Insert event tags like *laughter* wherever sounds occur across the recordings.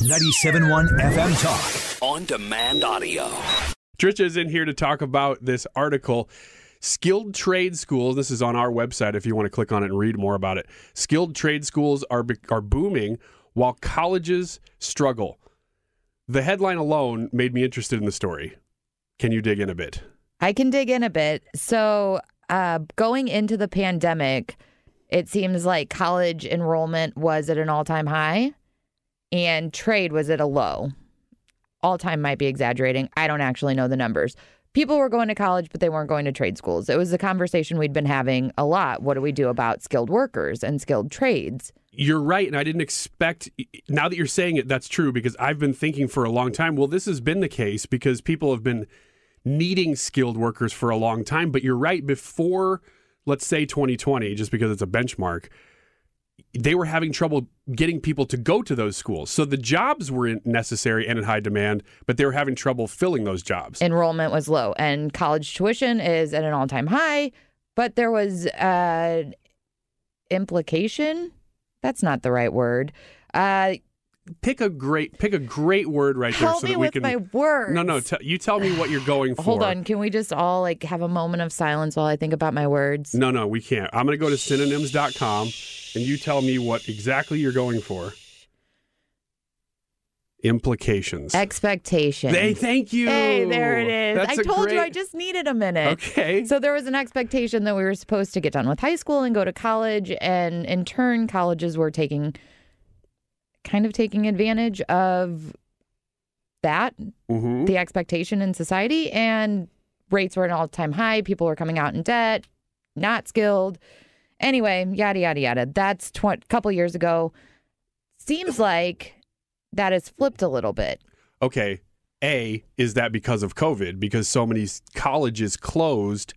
97.1 FM Talk. On demand audio. Trisha is in here to talk about this article. Skilled trade schools. This is on our website if you want to click on it and read more about it. Skilled trade schools are are booming while colleges struggle. The headline alone made me interested in the story. Can you dig in a bit? I can dig in a bit. So, uh, going into the pandemic, it seems like college enrollment was at an all time high and trade was at a low. All time might be exaggerating. I don't actually know the numbers. People were going to college, but they weren't going to trade schools. It was a conversation we'd been having a lot. What do we do about skilled workers and skilled trades? You're right. And I didn't expect, now that you're saying it, that's true because I've been thinking for a long time, well, this has been the case because people have been needing skilled workers for a long time. But you're right. Before, let's say 2020, just because it's a benchmark, they were having trouble getting people to go to those schools. So the jobs were necessary and in high demand, but they were having trouble filling those jobs. Enrollment was low, and college tuition is at an all time high, but there was uh, implication. That's not the right word. Uh, pick a great pick a great word right there so that we can my words. No, no, t- you tell me what you're going *laughs* for. Hold on, can we just all like have a moment of silence while I think about my words? No, no, we can't. I'm going to go to synonyms.com and you tell me what exactly you're going for. Implications. Expectation. Hey, thank you. Hey, there it is. That's I told great... you I just needed a minute. Okay. So there was an expectation that we were supposed to get done with high school and go to college, and in turn, colleges were taking kind of taking advantage of that, mm-hmm. the expectation in society, and rates were at an all time high. People were coming out in debt, not skilled. Anyway, yada, yada, yada. That's a tw- couple years ago. Seems like that has flipped a little bit. Okay. A, is that because of COVID? Because so many colleges closed.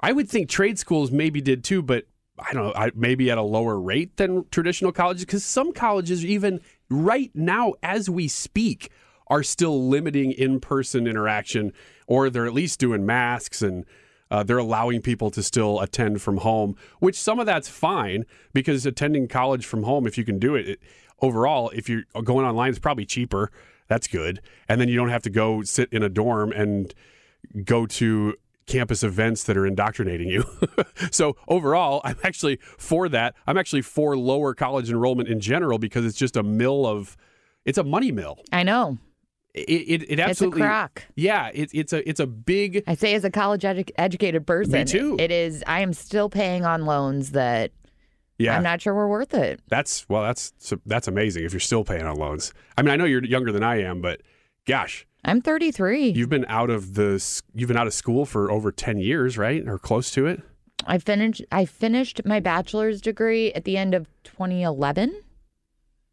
I would think trade schools maybe did too, but I don't know, maybe at a lower rate than traditional colleges because some colleges, even right now as we speak, are still limiting in person interaction or they're at least doing masks and uh, they're allowing people to still attend from home, which some of that's fine because attending college from home, if you can do it, it overall, if you're going online, it's probably cheaper. That's good. And then you don't have to go sit in a dorm and go to campus events that are indoctrinating you. *laughs* so overall, I'm actually for that. I'm actually for lower college enrollment in general because it's just a mill of, it's a money mill. I know. It, it, it absolutely. It's a crock. Yeah, it, it's a it's a big. I say as a college edu- educated person, me too. It is. I am still paying on loans that. Yeah, I'm not sure we're worth it. That's well, that's that's amazing if you're still paying on loans. I mean, I know you're younger than I am, but gosh, I'm 33. You've been out of the you've been out of school for over 10 years, right? Or close to it? I finished I finished my bachelor's degree at the end of 2011.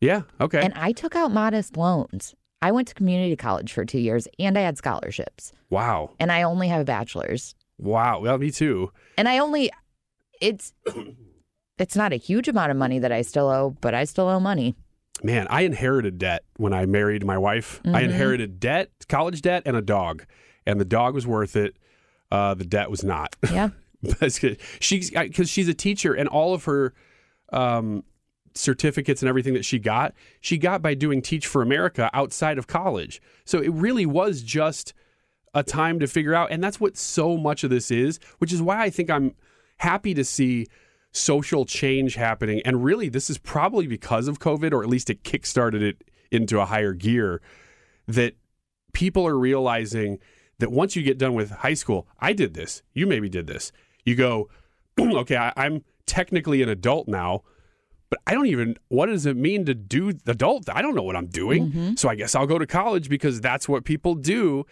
Yeah, okay. And I took out modest loans. I went to community college for 2 years and I had scholarships. Wow. And I only have a bachelor's. Wow. Well, me too. And I only it's it's not a huge amount of money that I still owe, but I still owe money man, I inherited debt when I married my wife. Mm-hmm. I inherited debt, college debt, and a dog, and the dog was worth it. Uh, the debt was not. Yeah, *laughs* she's because she's a teacher, and all of her um, certificates and everything that she got, she got by doing Teach for America outside of college. So it really was just a time to figure out, and that's what so much of this is, which is why I think I'm happy to see social change happening. And really, this is probably because of COVID, or at least it kickstarted it into a higher gear that people are realizing that once you get done with high school, I did this, you maybe did this. You go, *clears throat* okay, I, I'm technically an adult now, but I don't even, what does it mean to do adult? I don't know what I'm doing. Mm-hmm. So I guess I'll go to college because that's what people do.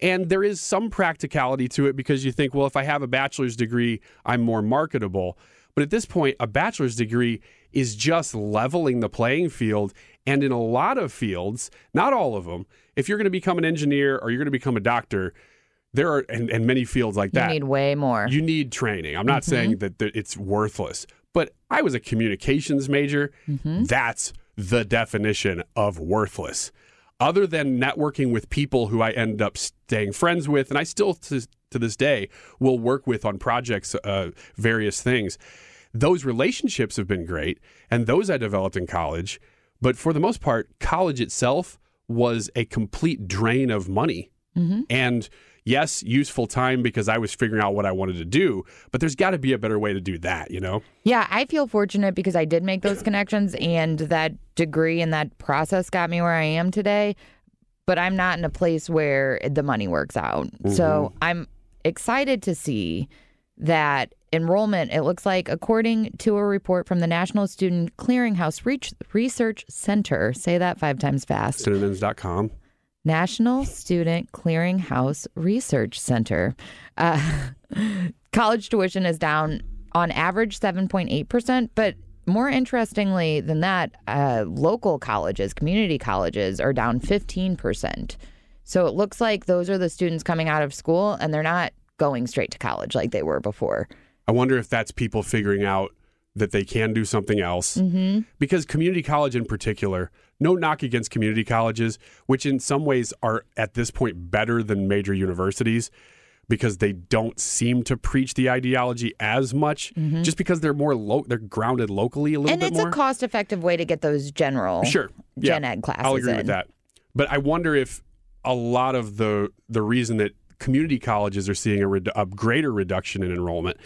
And there is some practicality to it because you think, well, if I have a bachelor's degree, I'm more marketable. But at this point, a bachelor's degree is just leveling the playing field. And in a lot of fields, not all of them, if you're going to become an engineer or you're going to become a doctor, there are, and, and many fields like that. You need way more. You need training. I'm not saying that, that it's worthless, but I was a communications major. That's the definition of worthless. Other than networking with people who I end up staying friends with, and I still to, to this day will work with on projects, uh, various things. Those relationships have been great, and those I developed in college. But for the most part, college itself was a complete drain of money. Mm-hmm. And yes, useful time because I was figuring out what I wanted to do, but there's got to be a better way to do that, you know? Yeah, I feel fortunate because I did make those connections and that degree and that process got me where I am today. But I'm not in a place where the money works out. So mm-hmm. I'm excited to see that enrollment, it looks like, according to a report from the National Student Clearinghouse Research Center, say that five times fast. Synonyms.com. National Student Clearinghouse Research Center. Uh, *laughs* college tuition is down on average 7.8%, but more interestingly than that, uh, local colleges, community colleges, are down 15%. So it looks like those are the students coming out of school and they're not going straight to college like they were before. I wonder if that's people figuring out that they can do something else. Mm-hmm. Because community college in particular, no knock against community colleges, which in some ways are at this point better than major universities because they don't seem to preach the ideology as much just because they're more lo- they're grounded locally a little Mm-hmm. And bit it's more. a cost effective way to get those general Sure. gen yeah, ed classes I'll agree in. with that. But I wonder if a lot of the the reason that community colleges are seeing a, redu- a greater reduction in enrollment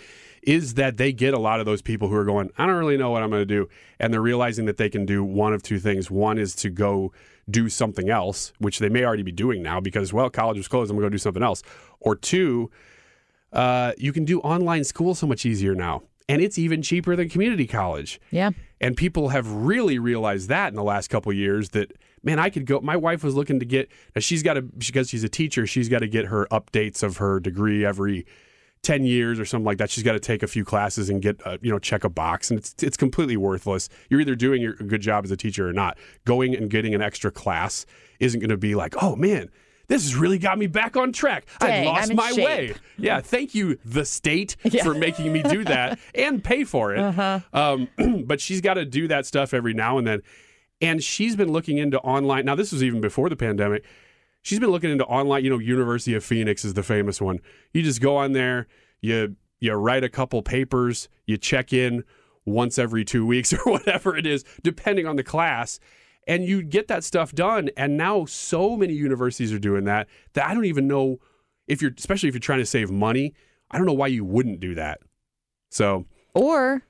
is that they get a lot of those people who are going, I don't really know what I'm going to do, and they're realizing that they can do one of two things. One is to go do something else, which they may already be doing now because well, college was closed. I'm going to go do something else. Or two, uh, you can do online school so much easier now, and it's even cheaper than community college. Yeah. And people have really realized that in the last couple of years that man, I could go. My wife was looking to get. She's got to because she's a teacher. She's got to get her updates of her degree every ten years or something like that. She's got to take a few classes and get uh, you know check a box, and it's it's completely worthless. You're either doing your, a good job as a teacher or not. Going and getting an extra class isn't going to be like, oh man. This has really got me back on track. I lost my shape. way. Yeah, thank you, the state, *laughs* for making me do that *laughs* and pay for it. Uh-huh. Um, *clears throat* but she's got to do that stuff every now and then. And she's been looking into online. Now, this was even before the pandemic. She's been looking into online. You know, University of Phoenix is the famous one. You just go on there, you you write a couple papers, you check in once every two weeks *laughs* or whatever it is, depending on the class, and you get that stuff done. And now so many universities are doing that that I don't even know if you're, especially if you're trying to save money. I don't know why you wouldn't do that. So Or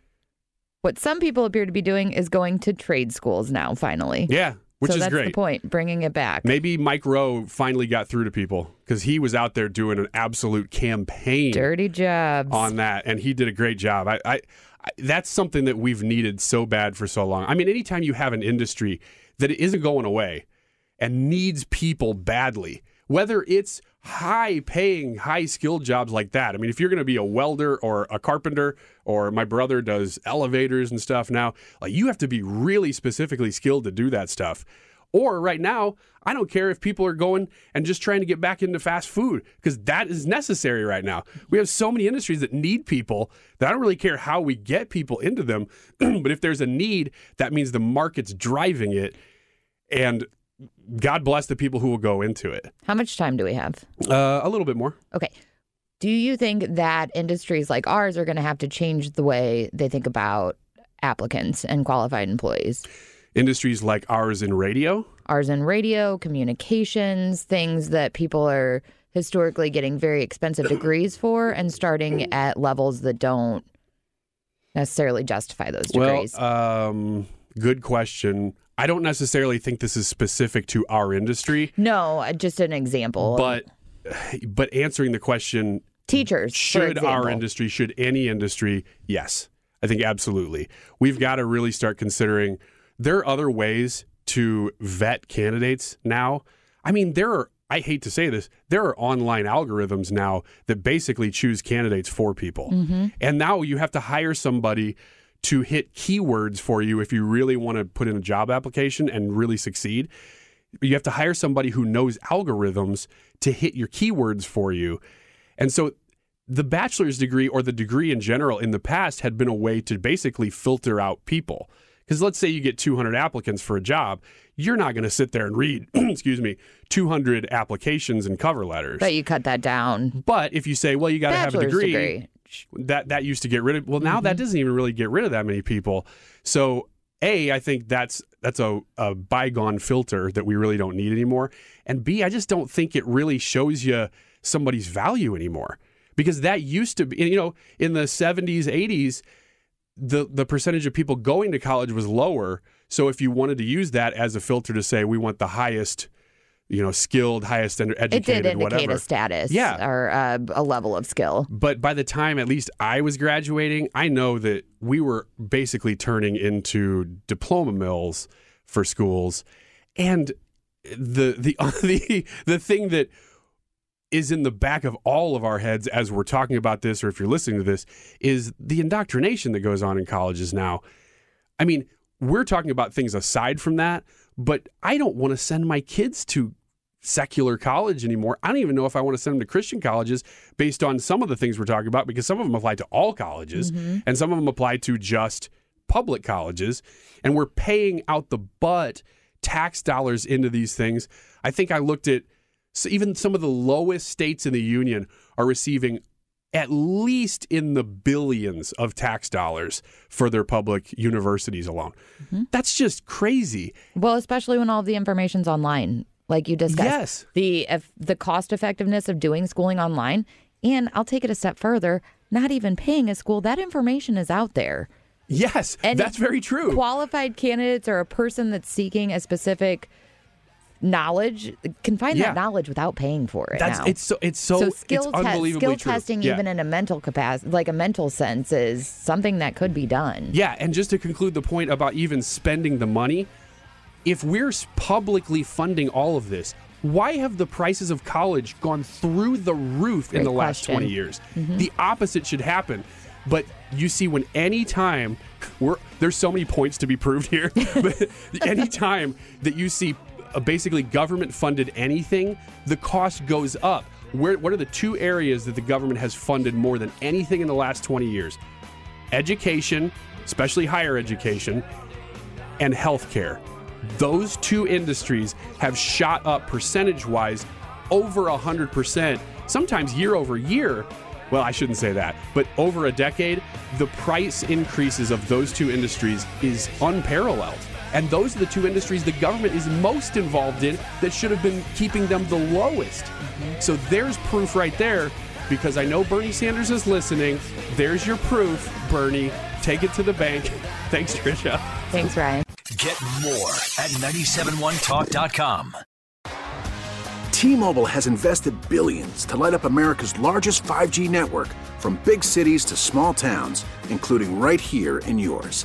what some people appear to be doing is going to trade schools now, finally. yeah, which so is that's great. the point, bringing it back. Maybe Mike Rowe finally got through to people because he was out there doing an absolute campaign Dirty jobs. on that, and he did a great job. I, I, I, that's something that we've needed so bad for so long. I mean, anytime you have an industry that isn't going away and needs people badly, whether it's high paying, high skilled jobs like that. I mean, if you're going to be a welder or a carpenter, or my brother does elevators and stuff now, like you have to be really specifically skilled to do that stuff. Or right now, I don't care if people are going and just trying to get back into fast food because that is necessary right now. We have so many industries that need people that I don't really care how we get people into them. *clears throat* but if there's a need, that means the market's driving it. And God bless the people who will go into it. How much time do we have? Uh, a little bit more. Okay. Do you think that industries like ours are going to have to change the way they think about applicants and qualified employees? Industries like ours in radio, Ours in radio, communications, things that people are historically getting very expensive *coughs* degrees for and starting at levels that don't necessarily justify those degrees. Well, um, good question. I don't necessarily think this is specific to our industry, No, uh, just an example. but but answering the question teachers, should our industry, should any industry? Yes, I think absolutely. We've got to really start considering there are other ways to vet candidates now. I mean, there are, I hate to say this, there are online algorithms now that basically choose candidates for people. And now you have to hire somebody to hit keywords for you if you really want to put in a job application and really succeed. You have to hire somebody who knows algorithms to hit your keywords for you. And so the bachelor's degree or the degree in general in the past had been a way to basically filter out people. Because let's say you get 200 applicants for a job, you're not going to sit there and read, *clears throat* excuse me, 200 applications and cover letters. But you cut that down. But if you say, well, you got to have a degree, degree. That that used to get rid of. Well, now that mm-hmm. doesn't even really get rid of that many people. So, a, I think that's that's a, a bygone filter that we really don't need anymore. And B, I just don't think it really shows you somebody's value anymore because that used to be. You know, in the '70s, '80s, the the percentage of people going to college was lower. So if you wanted to use that as a filter to say we want the highest, you know, skilled, highest ed- It did indicate whatever. a status Yeah. or uh, a level of skill. But by the time at least I was graduating, I know that we were basically turning into diploma mills for schools. And the the *laughs* the the thing that is in the back of all of our heads as we're talking about this or if you're listening to this is the indoctrination that goes on in colleges now. I mean, we're talking about things aside from that, but I don't want to send my kids to secular college anymore. I don't even know if I want to send them to Christian colleges based on some of the things we're talking about because some of them apply to all colleges mm-hmm. and some of them apply to just public colleges and we're paying out the butt tax dollars into these things. I think I looked at so even some of the lowest states in the union are receiving at least in the billions of tax dollars for their public universities alone. Mm-hmm. That's just crazy. Well, especially when all the information's online, like you discussed. Yes. The if, the cost effectiveness of doing schooling online, and I'll take it a step further. Not even paying a school, that information is out there. Yes, And that's very true. Qualified candidates or a person that's seeking a specific knowledge can find Yeah. that knowledge without paying for it. That's now. it's so it's so, so skill, it's te- skill testing, Yeah. even in a mental capacity, like a mental sense, is something that could be done. Yeah, and just to conclude the point about even spending the money, if we're publicly funding all of this, why have the prices of college gone through the roof in Great the last question. 20 years? Mm-hmm. The opposite should happen. But you see, when any time *laughs* we're there's so many points to be proved here, *laughs* but *laughs* any time that you see uh, basically government funded anything, the cost goes up. Where, what are the two areas that the government has funded more than anything in the last 20 years? Education, especially higher education, and healthcare. Those two industries have shot up percentage wise over 100%, sometimes year over year. Well, I shouldn't say that, but over a decade, the price increases of those two industries is unparalleled. And those are the two industries the government is most involved in that should have been keeping them the lowest. Mm-hmm. So there's proof right there because I know Bernie Sanders is listening. There's your proof, Bernie. Take it to the bank. *laughs* Thanks, Trisha. Thanks, Ryan. Get more at 971talk.com. T-Mobile has invested billions to light up America's largest 5G network from big cities to small towns, including right here in yours.